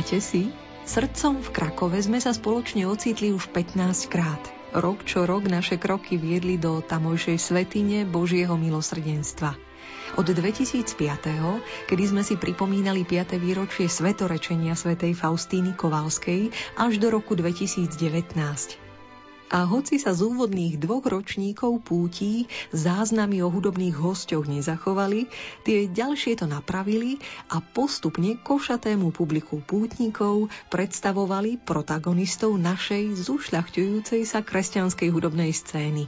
Spomínate si? Srdcom v Krakove sme sa spoločne ocitli už 15 krát. Rok čo rok naše kroky viedli do tamojšej svetine Božieho milosrdenstva. Od 2005. kedy sme si pripomínali 5. výročie svetorečenia svätej Faustíny Kovalskej až do roku 2019. A hoci sa z úvodných dvoch ročníkov pútí záznamy o hudobných hosťoch nezachovali, tie ďalšie to napravili a postupne košatému publiku pútnikov predstavovali protagonistov našej zušľachtujúcej sa kresťanskej hudobnej scény.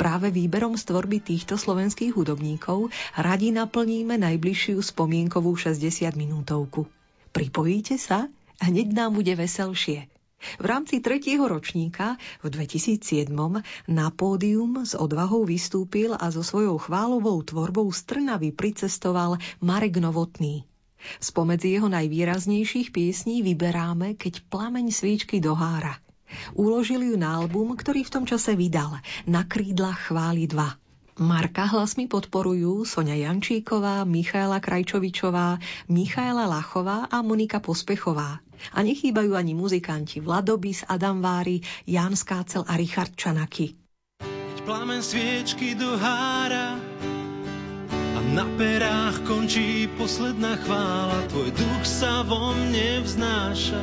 Práve výberom z tvorby týchto slovenských hudobníkov radi naplníme najbližšiu spomienkovú 60 minútovku. Pripojíte sa? Hneď nám bude veselšie. V rámci tretieho ročníka v 2007 na pódium s odvahou vystúpil a so svojou chválovou tvorbou z Trnavy pricestoval Marek Novotný. Spomedzi jeho najvýraznejších piesní vyberáme Keď plameň svíčky dohára. Uložil ju na album, ktorý v tom čase vydal Na krídlach chváli 2. Marka hlasmi podporujú Sonia Jančíková, Michaela Krajčovičová, Michaela Lachová a Monika Pospechová. A nechýbajú ani muzikanti Vladobis, Adam Vári, Jan Skácel a Richard Čanaky. Keď plamen sviečky dohára a na perách končí posledná chvála, tvoj duch sa vo mne vznáša,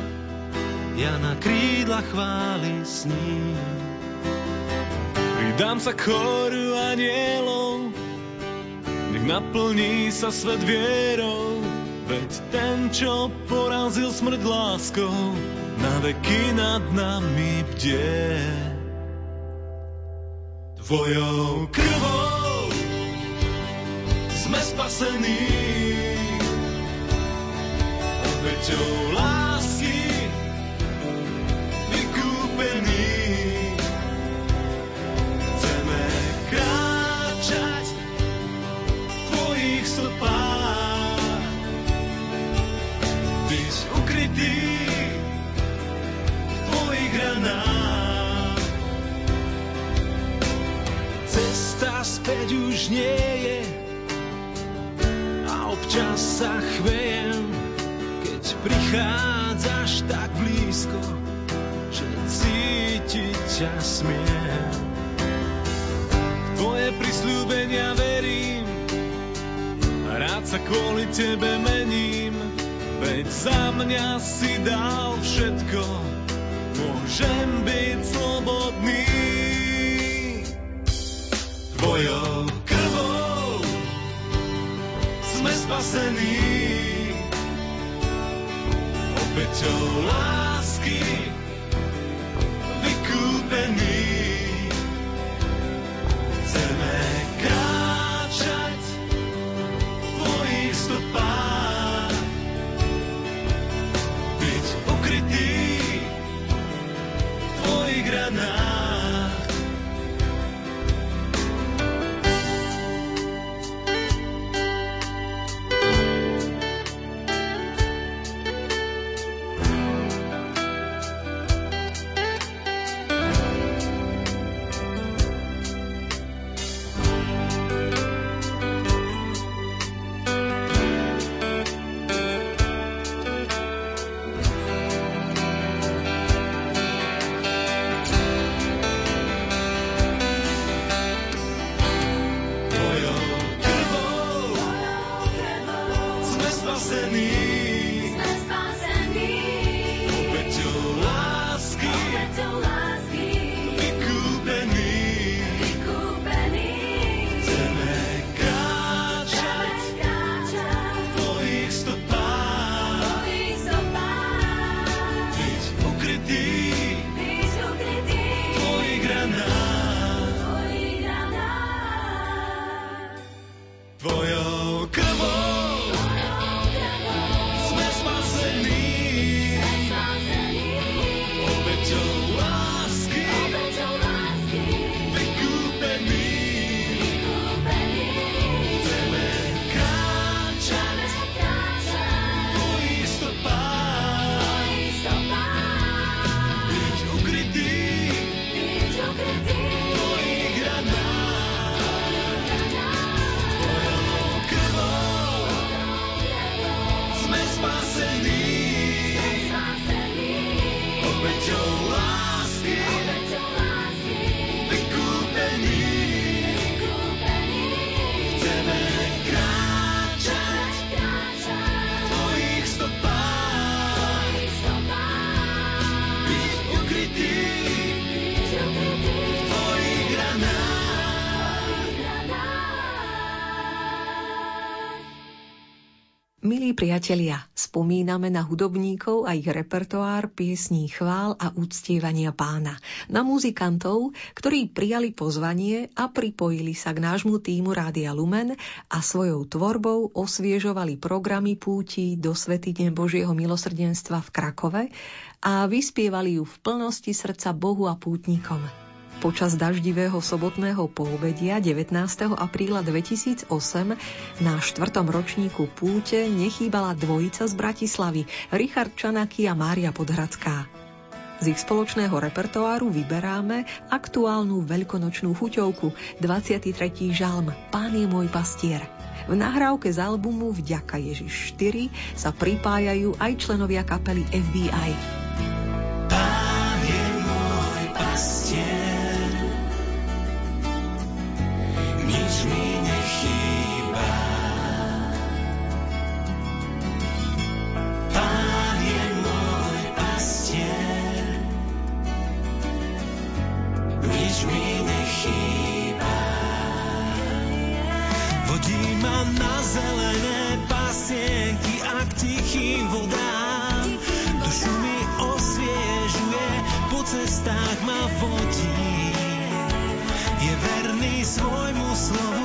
ja na krídla chváli sním. Pridám sa choru anielov, nech naplní sa svet vierou, veď ten, čo porazil smrť láskou, na veky nad nami bdie. Tvojou krvou sme spasení, obeťou lásky Cesta späť už nie je a občas sa chvejem, keď prichádzaš tak blízko, že cítiť ťa smiem. Tvoje prisľúbenia verím, rád sa kvôli tebe mením, veď za mňa si dal všetko, môžem byť slobodný. Tvojou krvou sme spasení, obeťou lásky vykúpení. Priatelia, spomíname na hudobníkov a ich repertoár piesní chvál a úctievania pána. Na muzikantov, ktorí prijali pozvanie a pripojili sa k nášmu týmu Rádia Lumen a svojou tvorbou osviežovali programy púti do Svetine Božieho milosrdenstva v Krakove a vyspievali ju v plnosti srdca Bohu a pútnikom. Počas daždivého sobotného poobedia 19. apríla 2008 na štvrtom ročníku púte nechýbala dvojica z Bratislavy, Richard Čanaky a Mária Podhradská. Z ich spoločného repertoáru vyberáme aktuálnu veľkonočnú chuťovku 23. žalm Pán je môj pastier. V nahrávke z albumu Vďaka Ježiš 4 sa pripájajú aj členovia kapely FBI. nič mi nechýba. Pán je mi nechýba. Vodí na zelené pasienky a k tichým vodám. Mi osviežuje, po cestách ma vodí. Je verný svojmu слово.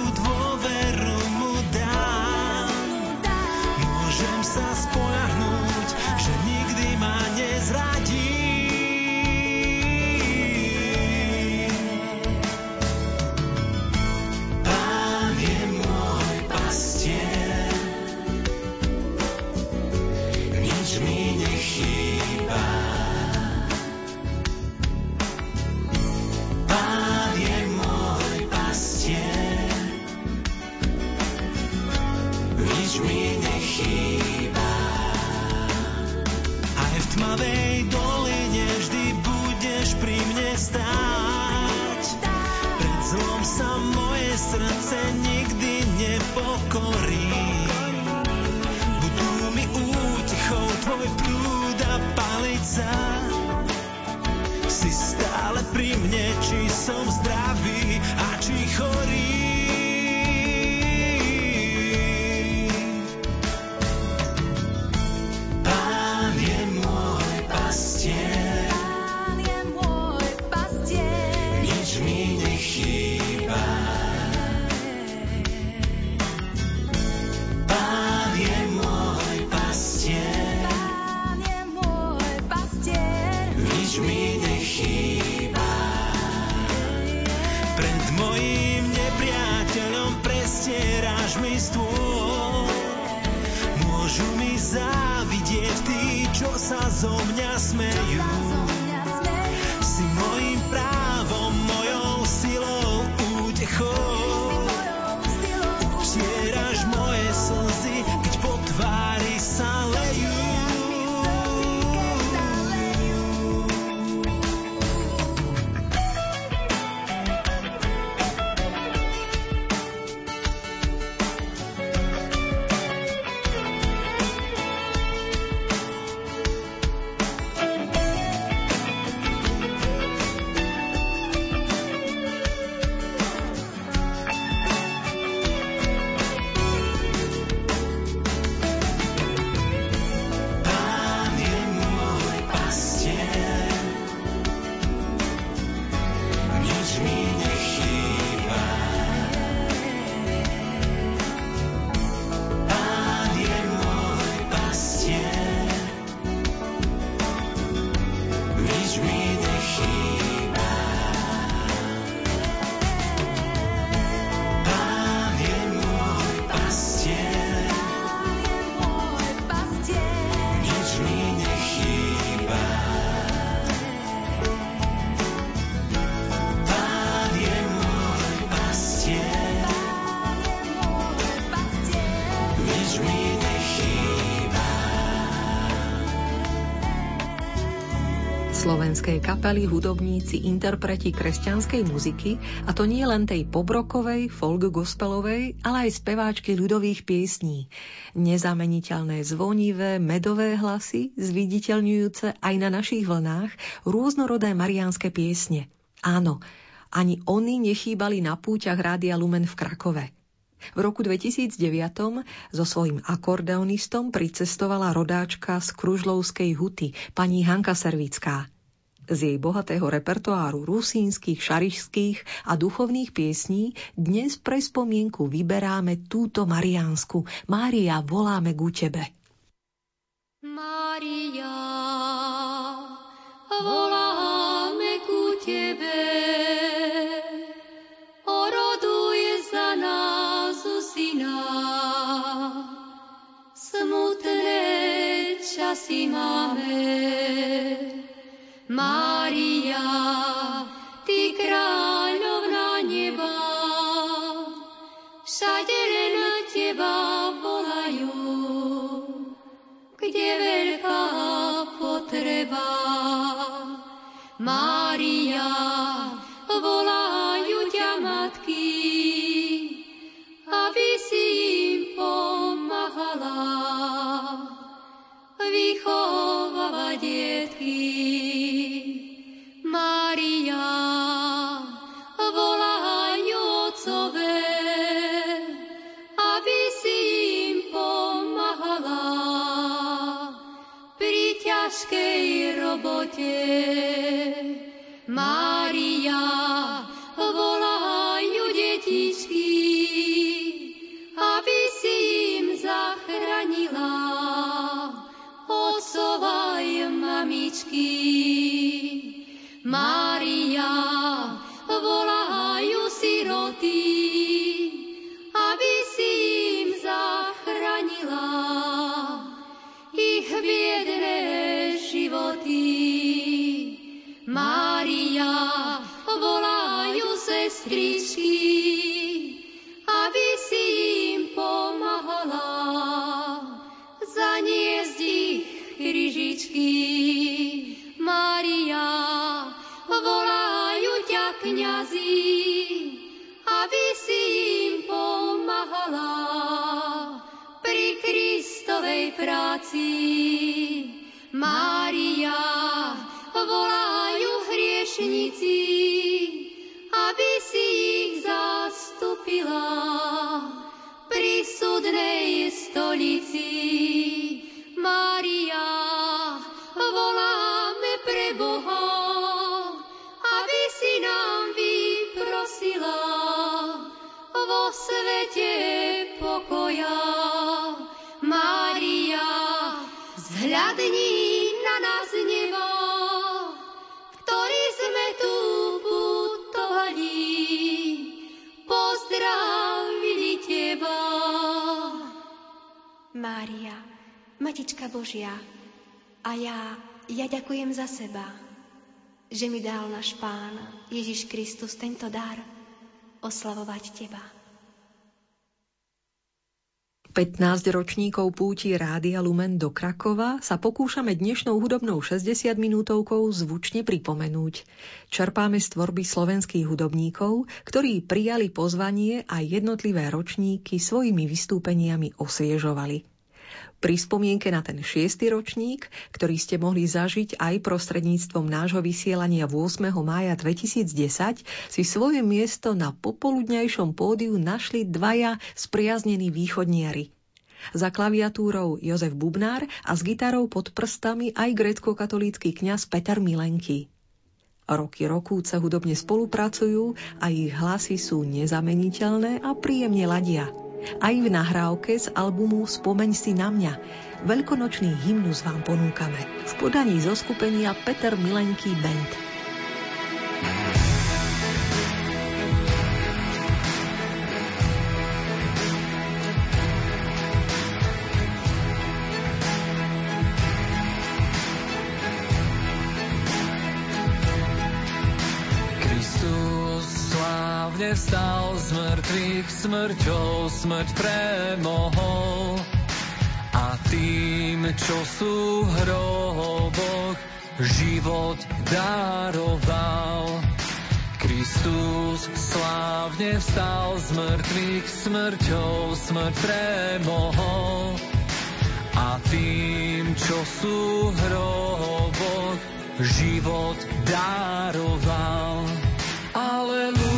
Slovenskej kapely hudobníci, interpreti kresťanskej muziky, a to nie len tej pobrokovej, folk gospelovej, ale aj speváčky ľudových piesní. Nezameniteľné zvonivé, medové hlasy, zviditeľňujúce aj na našich vlnách rôznorodé mariánske piesne. Áno, ani oni nechýbali na púťach Rádia Lumen v Krakove. V roku 2009 so svojím akordeonistom pricestovala rodáčka z Kružlovskej huty, pani Hanka Servická. Z jej bohatého repertoáru rusínskych, šarišských a duchovných piesní dnes pre spomienku vyberáme túto Mariánsku. Mária, voláme ku tebe. Mária, voláme ku tebe. Oroduj za nás syna. Smutné časy máme. Mária, Ty kráľovna neba, všade len Teba volajú, kde veľká potreba. Mária, volajú Mária, volajú siroty, aby si im zachránila ich biedné životy. Mária, volajú sestričky, seba, že mi dal náš Pán Ježiš Kristus tento dar oslavovať Teba. 15 ročníkov púti Rádia Lumen do Krakova sa pokúšame dnešnou hudobnou 60 minútovkou zvučne pripomenúť. Čerpáme z tvorby slovenských hudobníkov, ktorí prijali pozvanie a jednotlivé ročníky svojimi vystúpeniami osviežovali. Pri spomienke na ten šiestý ročník, ktorý ste mohli zažiť aj prostredníctvom nášho vysielania 8. mája 2010, si svoje miesto na popoludňajšom pódiu našli dvaja spriaznení východniari. Za klaviatúrou Jozef Bubnár a s gitarou pod prstami aj grécko-katolícky kňaz Peter Milenky. Roky rokúce hudobne spolupracujú a ich hlasy sú nezameniteľné a príjemne ladia aj v nahrávke z albumu Spomeň si na mňa. Veľkonočný hymnus vám ponúkame v podaní zo skupenia Peter Milenký Band. Smrťou smrť premohol. A tým, čo sú v hroboch, život daroval. Kristus slávne vstal z mŕtvych, smrťou smrť premohol. A tým, čo sú hroboch, život daroval. Aleluja.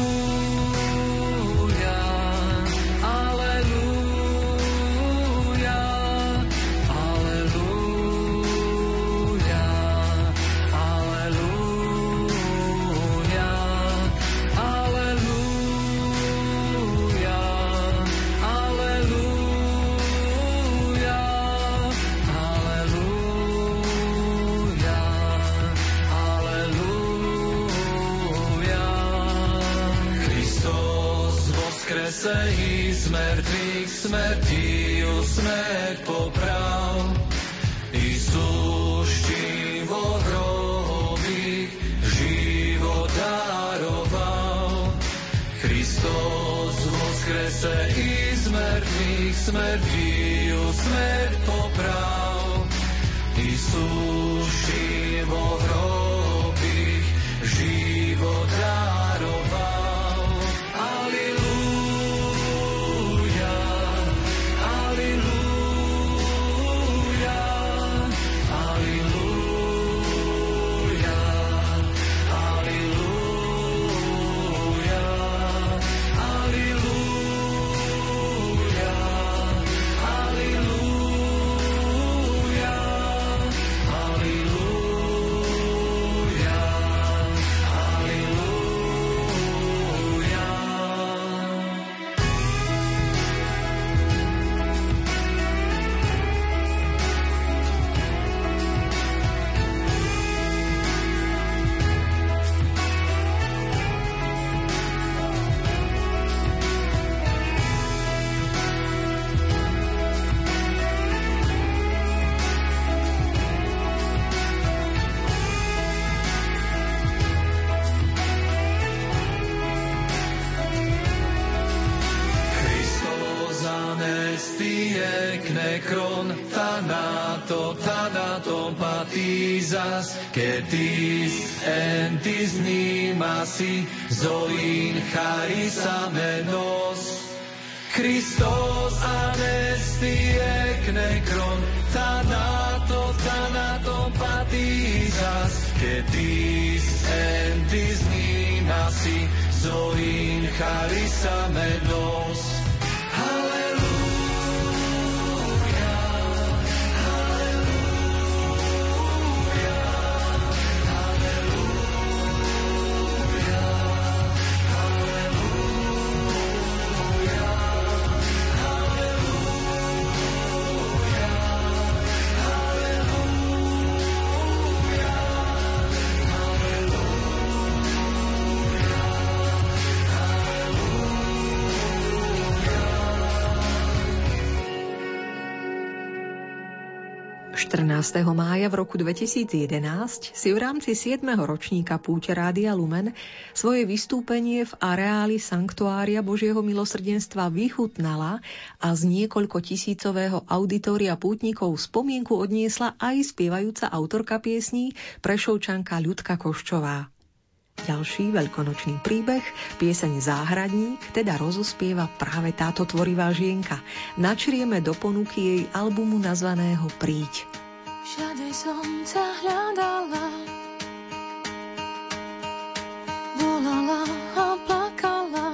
Skrese i z mŕtvych smrti usmrť poprav. Isus vo hrobých život daroval. Kristus skrese i z mŕtvych smrti usmrť poprav. Mája v roku 2011 si v rámci 7. ročníka púte Rádia Lumen svoje vystúpenie v areáli Sanktuária Božieho milosrdenstva vychutnala a z niekoľko tisícového auditória pútnikov spomienku odniesla aj spievajúca autorka piesní Prešovčanka Ľudka Koščová. Ďalší veľkonočný príbeh, pieseň Záhradník, teda rozospieva práve táto tvorivá žienka. Načrieme do ponuky jej albumu nazvaného Príď. Všade som ťa hľadala, volala a plakala.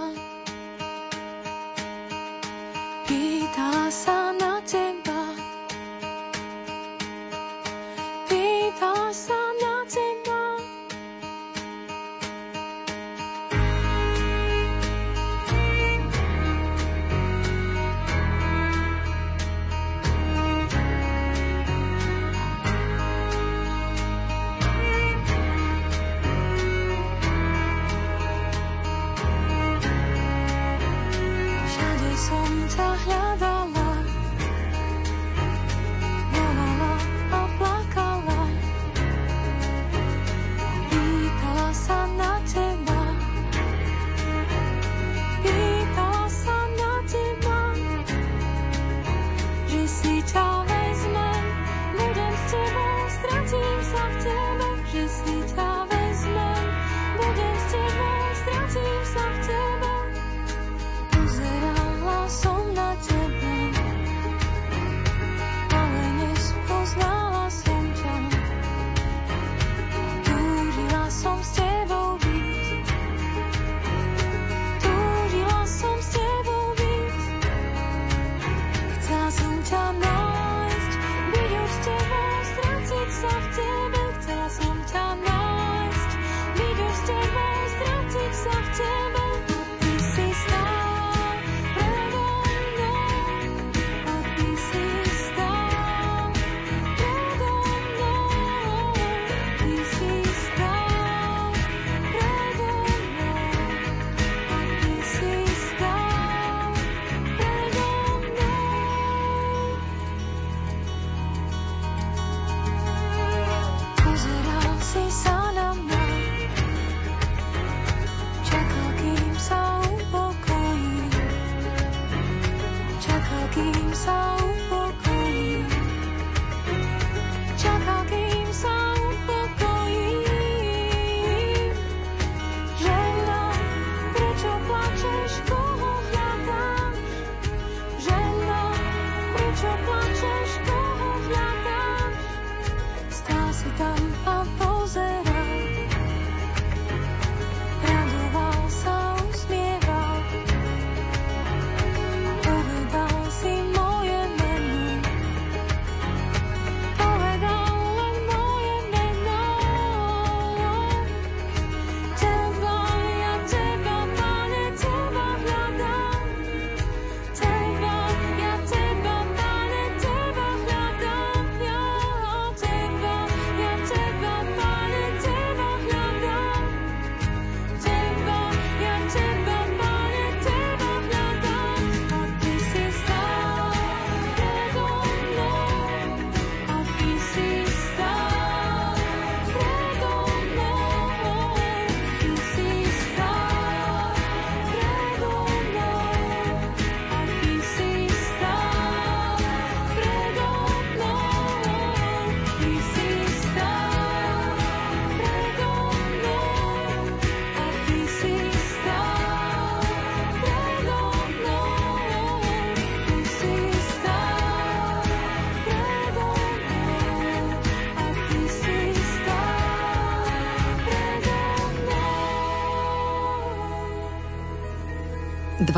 Pýtala sa na teba, pýtala sa na teba.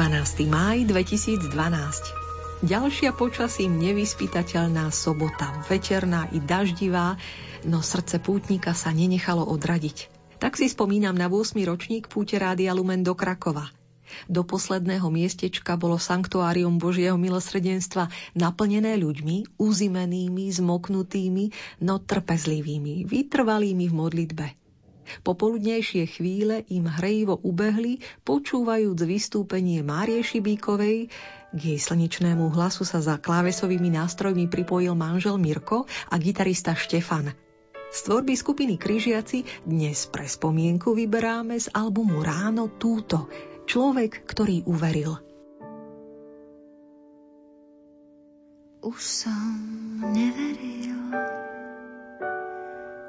12. máj 2012. Ďalšia počasím nevyspytateľná sobota, veterná i daždivá, no srdce pútnika sa nenechalo odradiť. Tak si spomínam na 8. ročník púte Rádia Lumen do Krakova. Do posledného miestečka bolo sanktuárium Božieho milosrdenstva naplnené ľuďmi, uzimenými, zmoknutými, no trpezlivými, vytrvalými v modlitbe. Popoludnejšie chvíle im hrejivo ubehli, počúvajúc vystúpenie Márie Šibíkovej, k jej slnečnému hlasu sa za klávesovými nástrojmi pripojil manžel Mirko a gitarista Štefan. Z tvorby skupiny Kryžiaci dnes pre spomienku vyberáme z albumu Ráno túto, človek, ktorý uveril. Už som neveril,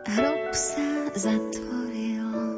hrob sa zatvoril.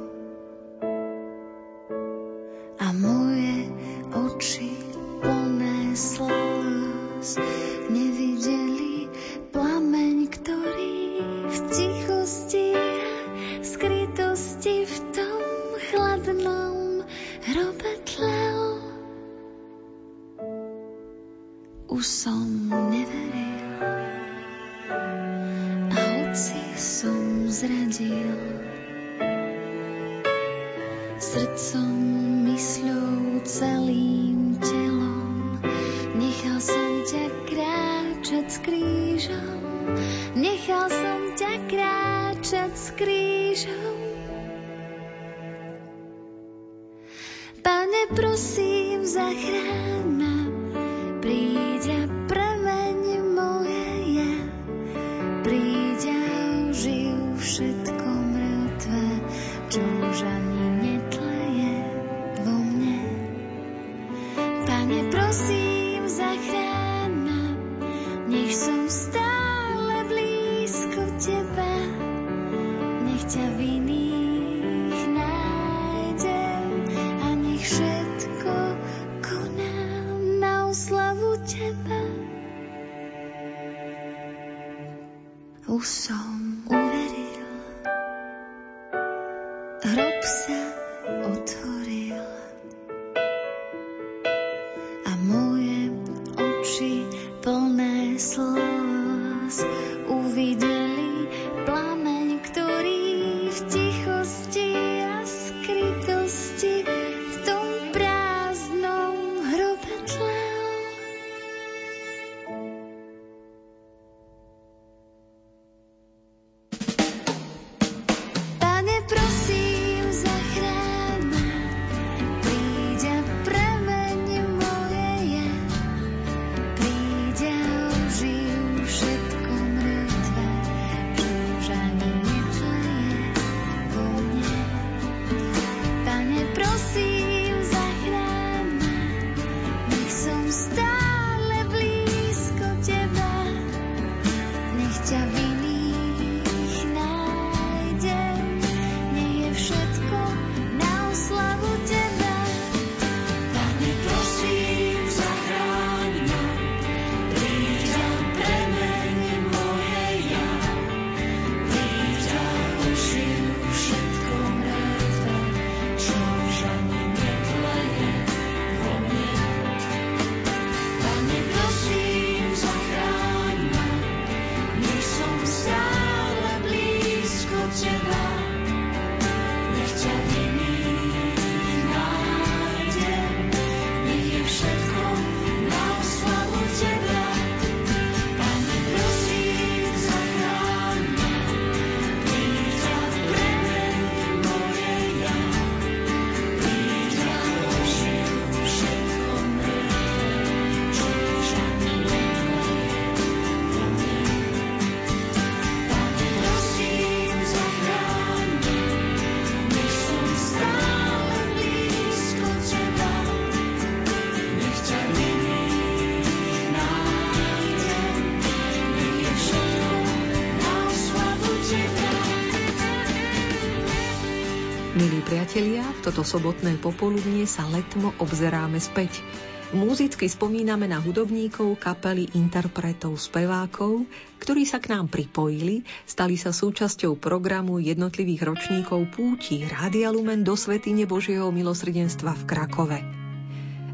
Priatelia, v toto sobotné popoludnie sa letmo obzeráme späť. Múzicky spomíname na hudobníkov, kapely, interpretov, spevákov, ktorí sa k nám pripojili, stali sa súčasťou programu jednotlivých ročníkov púti Rádia Lumen do Svetine Božieho milosrdenstva v Krakove.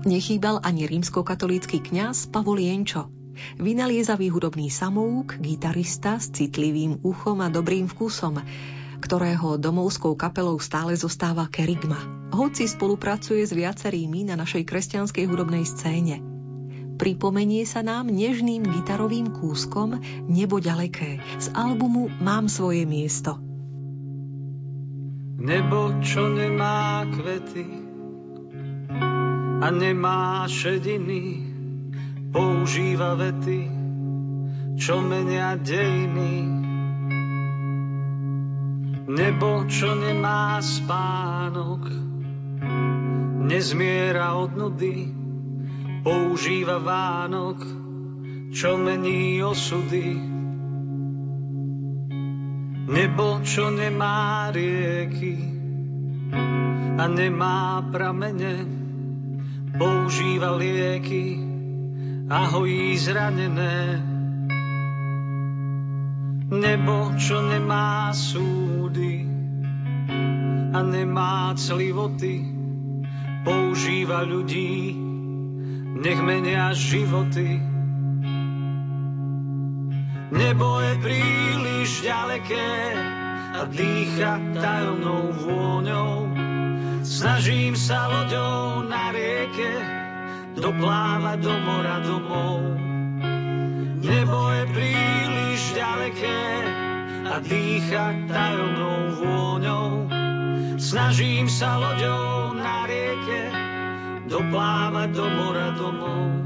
Nechýbal ani rímskokatolícky kňaz Pavol Jenčo, vynaliezavý hudobný samouk, gitarista s citlivým uchom a dobrým vkusom, ktorého domovskou kapelou stále zostáva Kerigma, hoci spolupracuje s viacerými na našej kresťanskej hudobnej scéne. Pripomenie sa nám nežným gitarovým kúskom Nebo ďaleké z albumu Mám svoje miesto. Nebo, čo nemá kvety a nemá šediny, používa vety, čo menia dejiny Nebo, čo nemá spánok, nezmiera od nudy, používa Vánok, čo mení osudy. Nebo, čo nemá rieky a nemá pramene, používa lieky a hojí zranené Nebo, čo nemá súdy a nemá clivoty, používa ľudí, nech menia životy. Nebo je príliš ďaleké a dýcha tajomnou vôňou. Snažím sa loďou na rieke doplávať do mora domov. Nebo je príliš ďaleké a dýcha tajomnou vôňou. Snažím sa loďou na rieke doplávať do mora domov.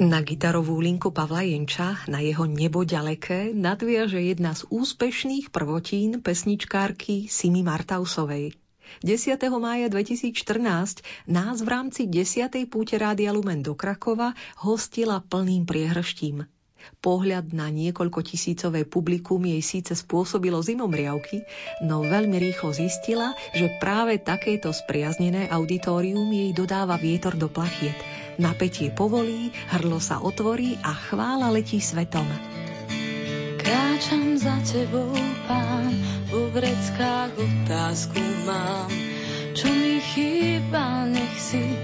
Na gitarovú linku Pavla Jenča na jeho Nebo ďaleké nadviaže jedna z úspešných prvotín pesničkárky Simi Martausovej. 10. mája 2014 nás v rámci 10. púte Rádia Lumen do Krakova hostila plným priehrštím. Pohľad na niekoľko tisícové publikum jej síce spôsobilo zimomriavky, no veľmi rýchlo zistila, že práve takéto spriaznené auditorium jej dodáva vietor do plachiet – Napätie povolí, hrdlo sa otvorí a chvála letí svetom. Kráčam za tebou, pán, vo vreckách otázku mám. Čo mi chýba, nech si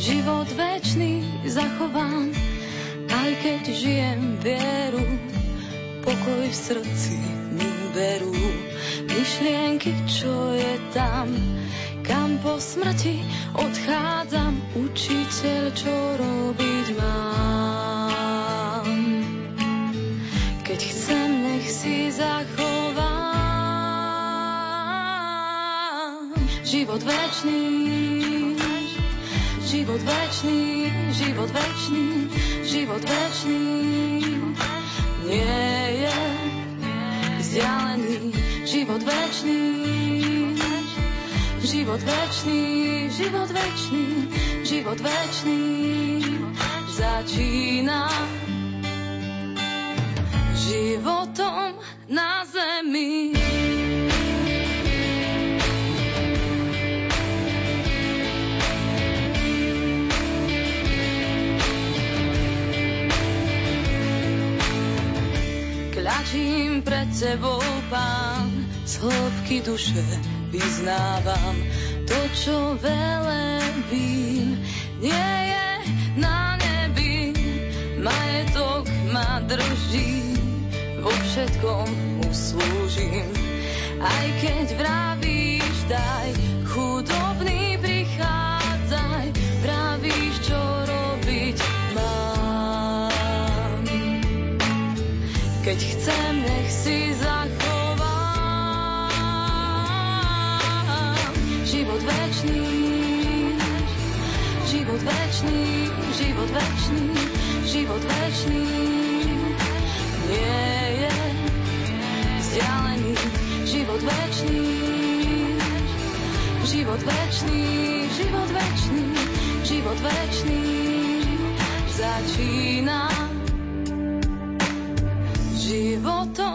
život večný zachovám. Aj keď žijem vieru, pokoj v srdci mi berú. Myšlienky, čo je tam, kam po smrti odchádzam, učiteľ, čo robiť mám. Keď chcem, nech si zachovám život večný, život večný, život večný, život večný. Nie je vzdialený život večný Život večný, život večný, život večný začína životom na zemi. Kľačím pred tebou, pán, z hĺbky duše vyznávam to, čo velebím, nie je na nebi. Majetok ma drží, vo všetkom uslúžim. Aj keď vravíš, daj chudobný príjem, keď chcem, nech si zachovám. Život večný, život večný, život večný, život večný. Nie je vzdialený, život večný, život večný, život večný, život večný začína životom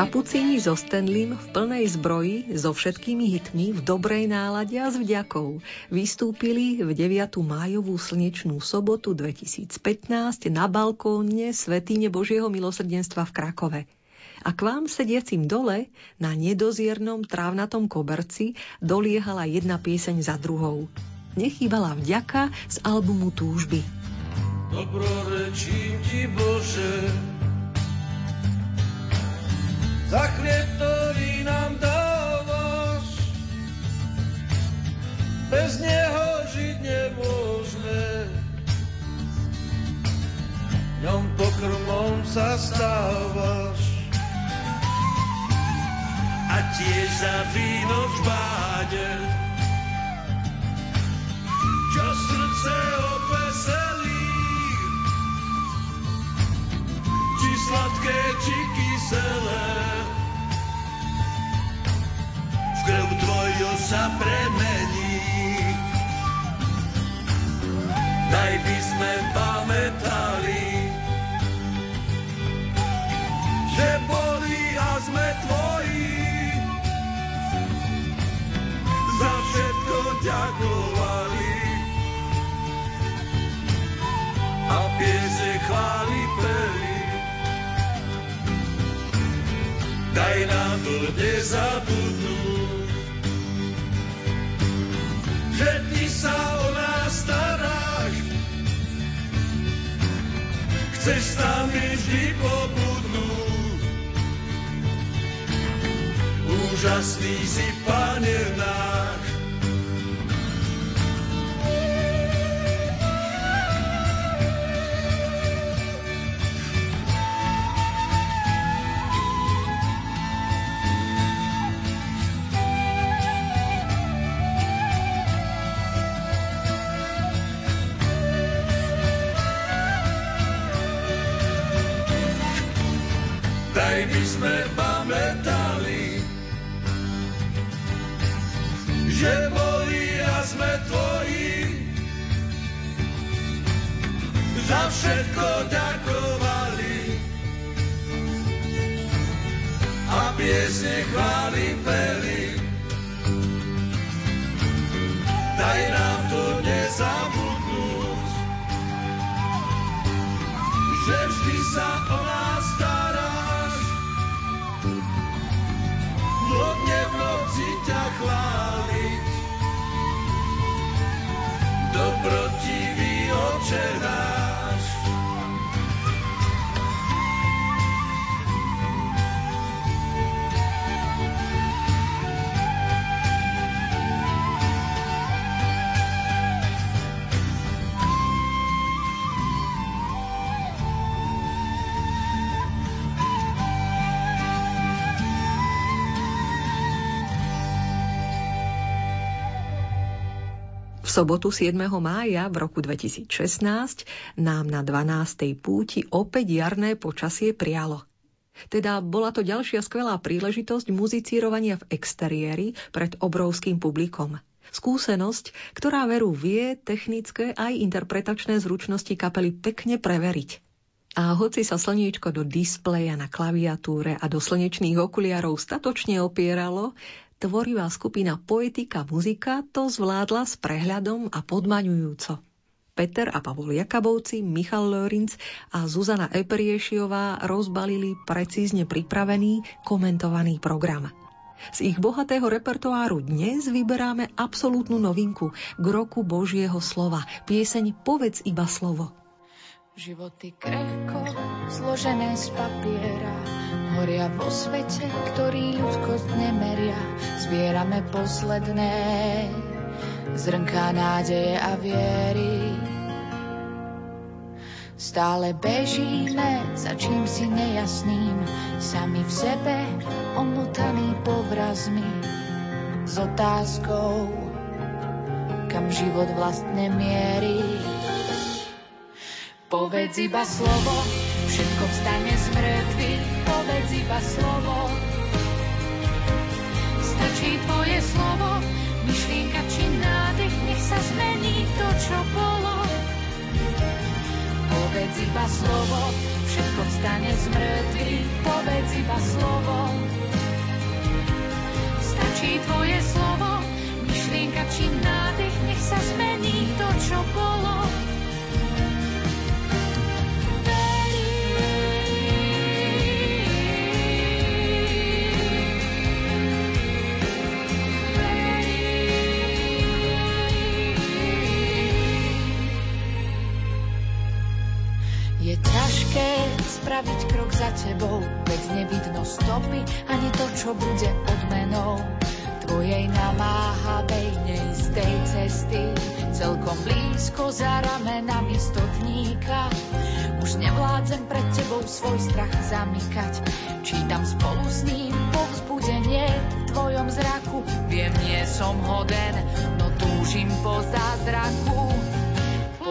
Kapucíni so Stenlim v plnej zbroji, so všetkými hitmi, v dobrej nálade a s vďakou vystúpili v 9. májovú slnečnú sobotu 2015 na balkóne Svetýne Božieho milosrdenstva v Krakove. A k vám sediacim dole, na nedoziernom trávnatom koberci, doliehala jedna pieseň za druhou. Nechýbala vďaka z albumu Túžby. Dobrorečím ti Bože, za chlieb, ktorý nám dávaš. Bez neho žiť nemôžeme, ňom pokrmom sa stávaš. A tiež za víno v báde, čo srdce odveselí, či sladké, či kyselé. V krv tvoju sa premení. Daj by sme V sobotu 7. mája v roku 2016 nám na 12. púti opäť jarné počasie prialo. Teda bola to ďalšia skvelá príležitosť muzicírovania v exteriéri pred obrovským publikom. Skúsenosť, ktorá veru vie technické aj interpretačné zručnosti kapely pekne preveriť. A hoci sa slniečko do displeja na klaviatúre a do slnečných okuliarov statočne opieralo, tvorivá skupina Poetika muzika to zvládla s prehľadom a podmaňujúco. Peter a Pavol Jakabovci, Michal Lorinc a Zuzana Epriešiová rozbalili precízne pripravený, komentovaný program. Z ich bohatého repertoáru dnes vyberáme absolútnu novinku k roku Božieho slova. Pieseň Povedz iba slovo. Životy krehko, zložené z papiera, horia vo svete, ktorý ľudskosť nemeria. Zbierame posledné zrnká nádeje a viery. Stále bežíme za čím si nejasným, sami v sebe omotaný povrazmi s otázkou, kam život vlastne mierí. Povedz iba slovo, všetko vstane z mŕtvych, povedz iba slovo. Stačí tvoje slovo, myšlienka či nádych, nech sa zmení to, čo bolo povedz iba slovo, všetko vstane z mŕtvych, povedz iba slovo. Stačí tvoje slovo, myšlienka či nádych, nech sa zmení to, čo bolo. Spraviť krok za tebou, veď nevidno stopy, ani to, čo bude odmenou tvojej namáhavej neistej cesty. Celkom blízko za ramena stotníka, už nevládzem pred tebou svoj strach zamykať. Čítam spolu s ním povzbudenie v tvojom zraku, viem, nie som hoden, no túžim po zázraku.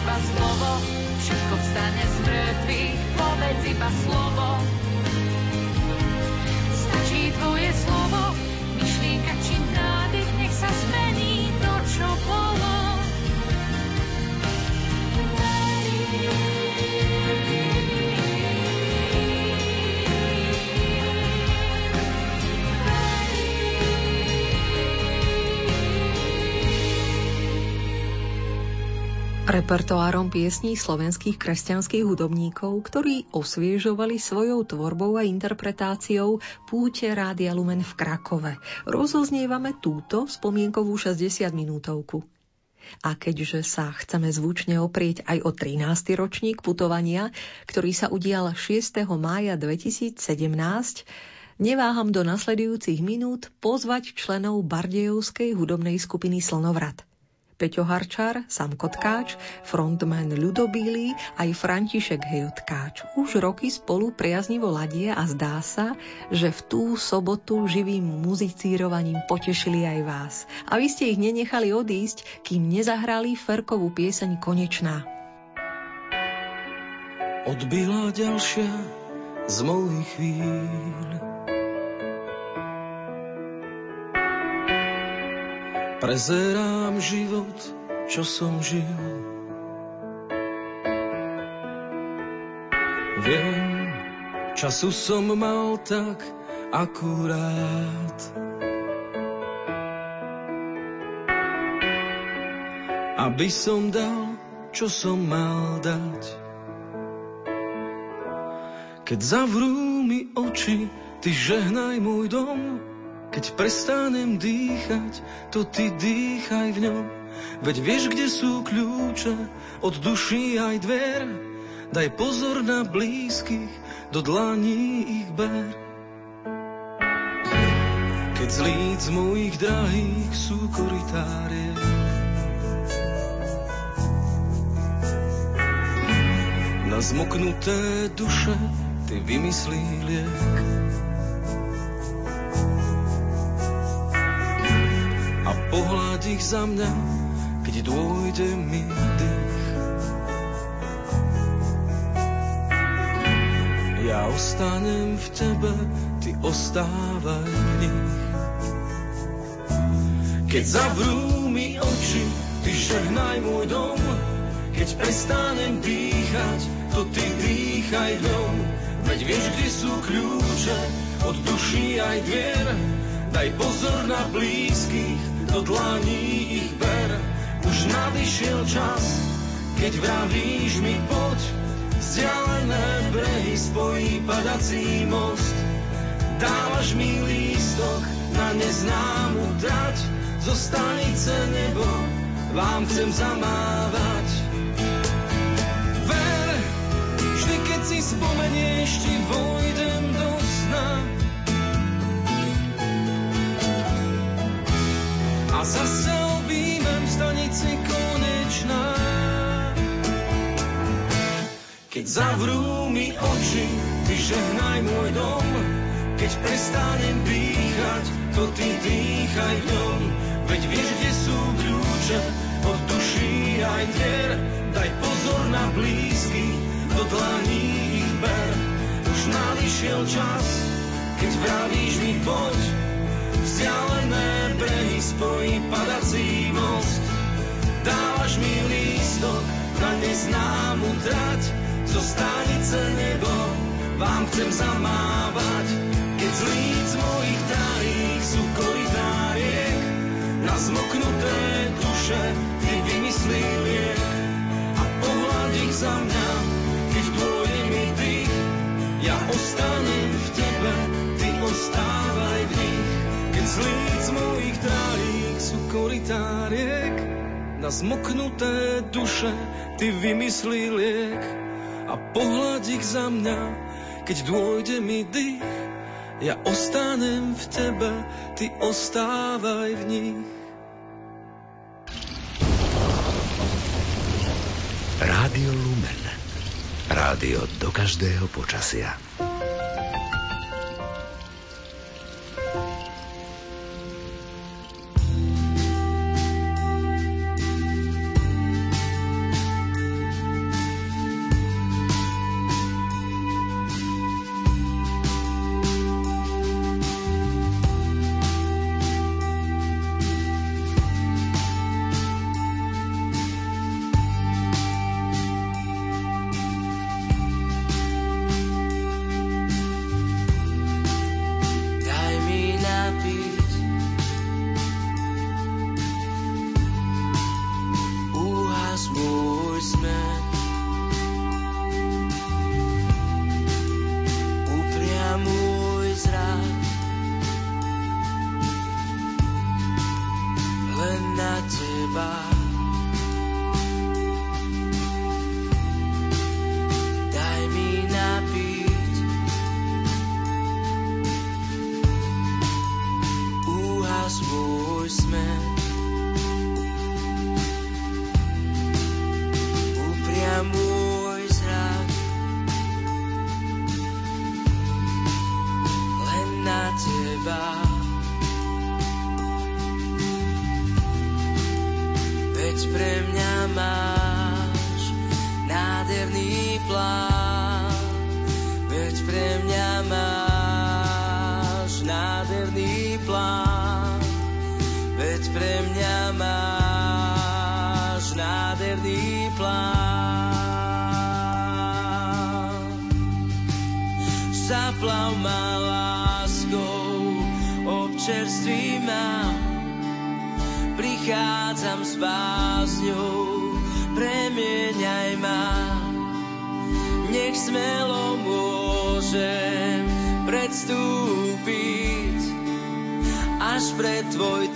iba slovo, všetko vstane z mŕtvych, povedz iba slovo. Stačí tvoje slovo, Repertoárom piesní slovenských kresťanských hudobníkov, ktorí osviežovali svojou tvorbou a interpretáciou púte Rádia Lumen v Krakove. Rozoznievame túto spomienkovú 60 minútovku. A keďže sa chceme zvučne oprieť aj o 13. ročník putovania, ktorý sa udial 6. mája 2017, neváham do nasledujúcich minút pozvať členov Bardejovskej hudobnej skupiny Slnovrat – Peťo Harčar, Sam Kotkáč, frontman Ľudobílý aj František Hejotkáč. Už roky spolu priaznivo ladie a zdá sa, že v tú sobotu živým muzicírovaním potešili aj vás. A vy ste ich nenechali odísť, kým nezahrali Ferkovú pieseň Konečná. Odbila ďalšia z mojich chvíľ Prezerám život, čo som žil. Viem, času som mal tak akurát. Aby som dal, čo som mal dať. Keď zavrú mi oči, ty žehnaj môj dom, keď prestanem dýchať, to ty dýchaj v ňom. Veď vieš, kde sú kľúče od duší aj dver. Daj pozor na blízkych, do dlaní ich ber. Keď z líc mojich drahých sú koritárie, na zmoknuté duše ty vymyslí liek. Pohľad ich za mňa, keď dôjde mi dých. Ja ostanem v tebe, ty ostávaj v nich. Keď zavrú mi oči, ty žehnaj môj dom. Keď prestanem dýchať, to ty dýchaj dom. Veď vieš, kde sú kľúče od duší aj dvier. Daj pozor na blízkych, do dlaní ich ber. Už nadišiel čas, keď vravíš mi poď, vzdialené brehy spojí padací most. Dávaš mi lístok na neznámu trať, zo stanice nebo vám chcem zamávať. Ver, vždy keď si spomenieš, ti vojdem A zase objímem v stanici konečná. Keď zavrú mi oči, ty žehnaj môj dom, keď prestanem dýchať, to ty dýchaj v ňom. Veď vieš, kde sú kľúče od duší aj dier. Daj pozor na blízky, do dlaní ich ber. Už nadišiel čas, keď vravíš mi poď. Vzdialené brehy spojí padací most. Dávaš mi lístok na neznámu trať, zo stanice nebo vám chcem zamávať. Keď z líc mojich tárých sú koritáriek, na zmoknuté duše ty vymyslí liek a pohľad ich za mňa, keď dôjde mi dých. Ja ostanem v tebe, ty ostávaj v nich. Rádio Lumen. Rádio do každého počasia. básňou, premieňaj ma. Nech smelo môžem predstúpiť až pred tvoj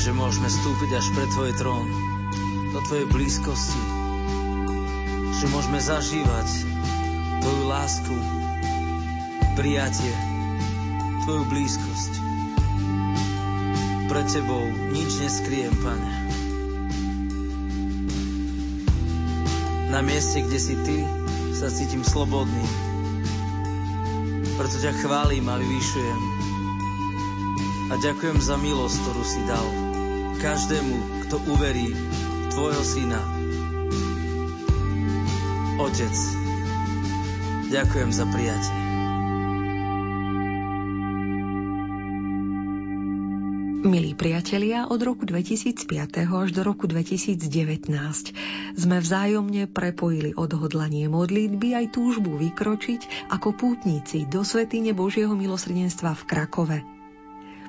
že môžeme vstúpiť až pred Tvoj trón, do Tvojej blízkosti, že môžeme zažívať Tvoju lásku, prijatie, Tvoju blízkosť. Pred Tebou nič neskriem, Pane. Na mieste, kde si Ty, sa cítim slobodný. Preto ťa chválim a vyvýšujem. A ďakujem za milosť, ktorú si dal každému, kto uverí v Tvojho Syna. Otec, ďakujem za prijatie. Milí priatelia, od roku 2005. až do roku 2019 sme vzájomne prepojili odhodlanie modlitby aj túžbu vykročiť ako pútnici do Svetine Božieho milosrdenstva v Krakove.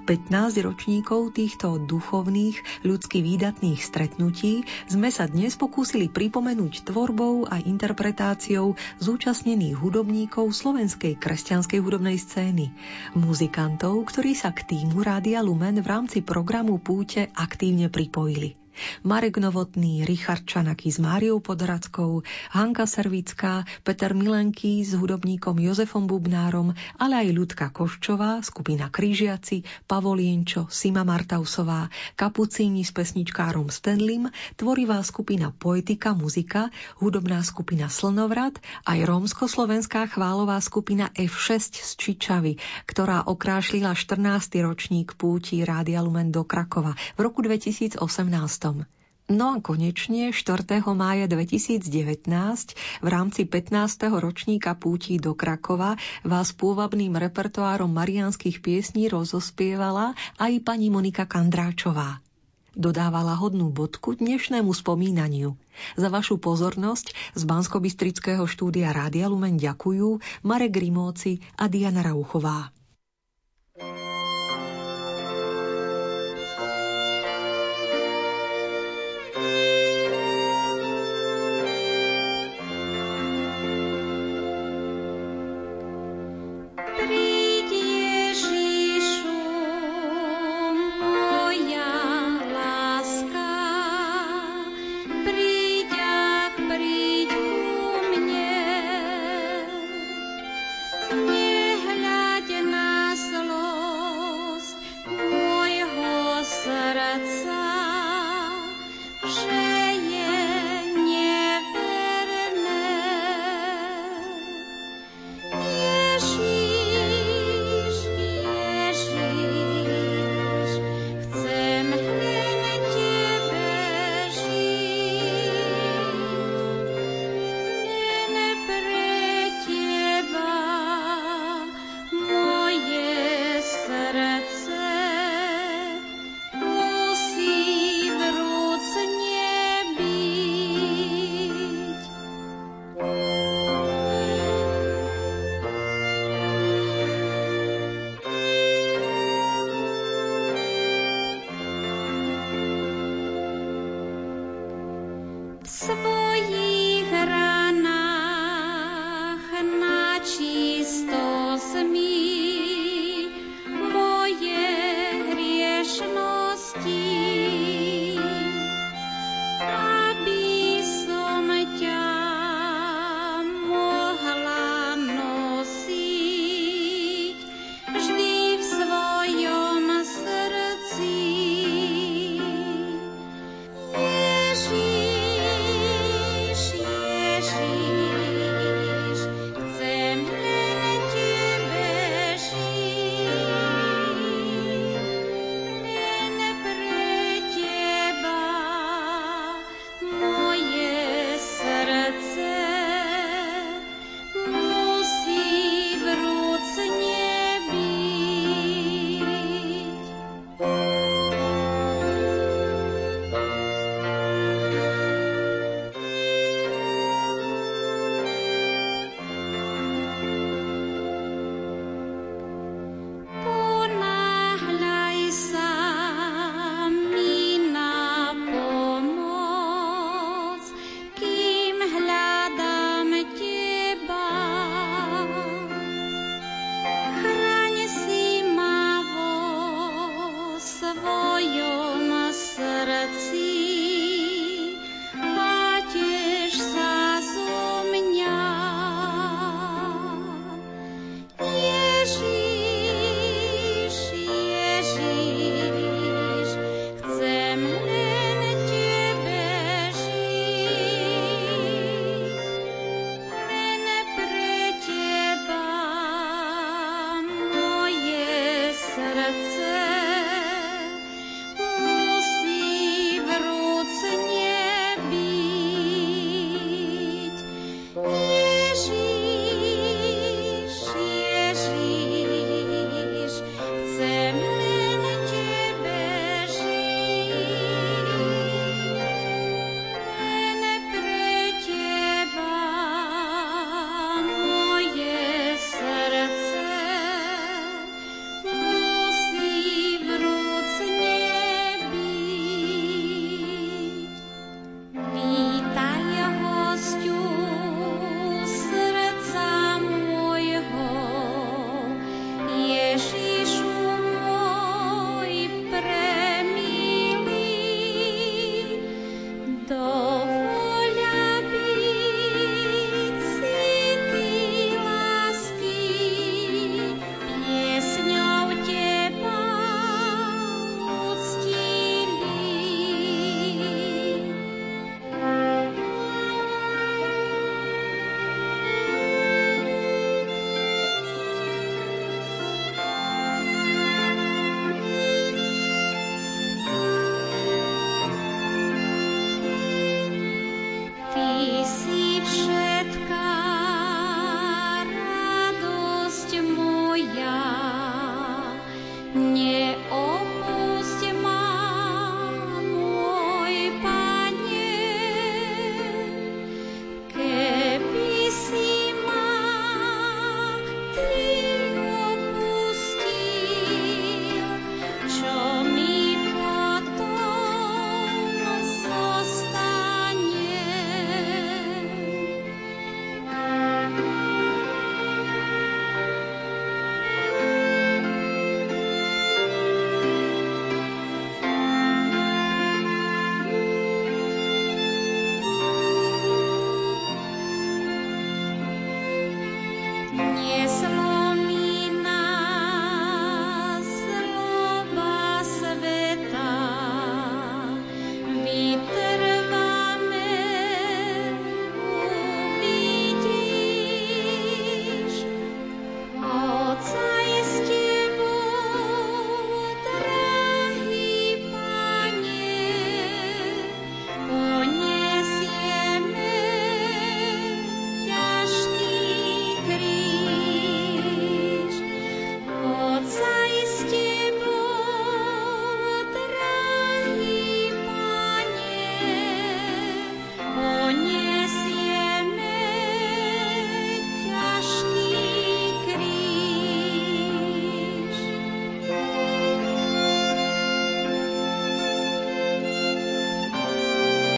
15 ročníkov týchto duchovných, ľudsky výdatných stretnutí sme sa dnes pokúsili pripomenúť tvorbou a interpretáciou zúčastnených hudobníkov slovenskej kresťanskej hudobnej scény, muzikantov, ktorí sa k týmu Rádia Lumen v rámci programu Púte aktívne pripojili. Marek Novotný, Richard Čanaky s Máriou Podhradskou, Hanka Servická, Peter Milenky s hudobníkom Jozefom Bubnárom, ale aj Ľudka Koščová, skupina Krížiaci, Pavolienčo, Sima Martausová, Kapucíni s pesničkárom Stenlim, tvorivá skupina Poetika Muzika, hudobná skupina Slnovrat, aj rómsko-slovenská chválová skupina F6 z Čičavy, ktorá okrášlila 14. ročník púti Rádia Lumen do Krakova v roku 2018. No a konečne 4. mája 2019 v rámci 15. ročníka púti do Krakova vás pôvabným repertoárom marianských piesní rozospievala aj pani Monika Kandráčová. Dodávala hodnú bodku dnešnému spomínaniu. Za vašu pozornosť z bansko štúdia Rádia Lumen ďakujú Marek Grimóci a Diana Rauchová. she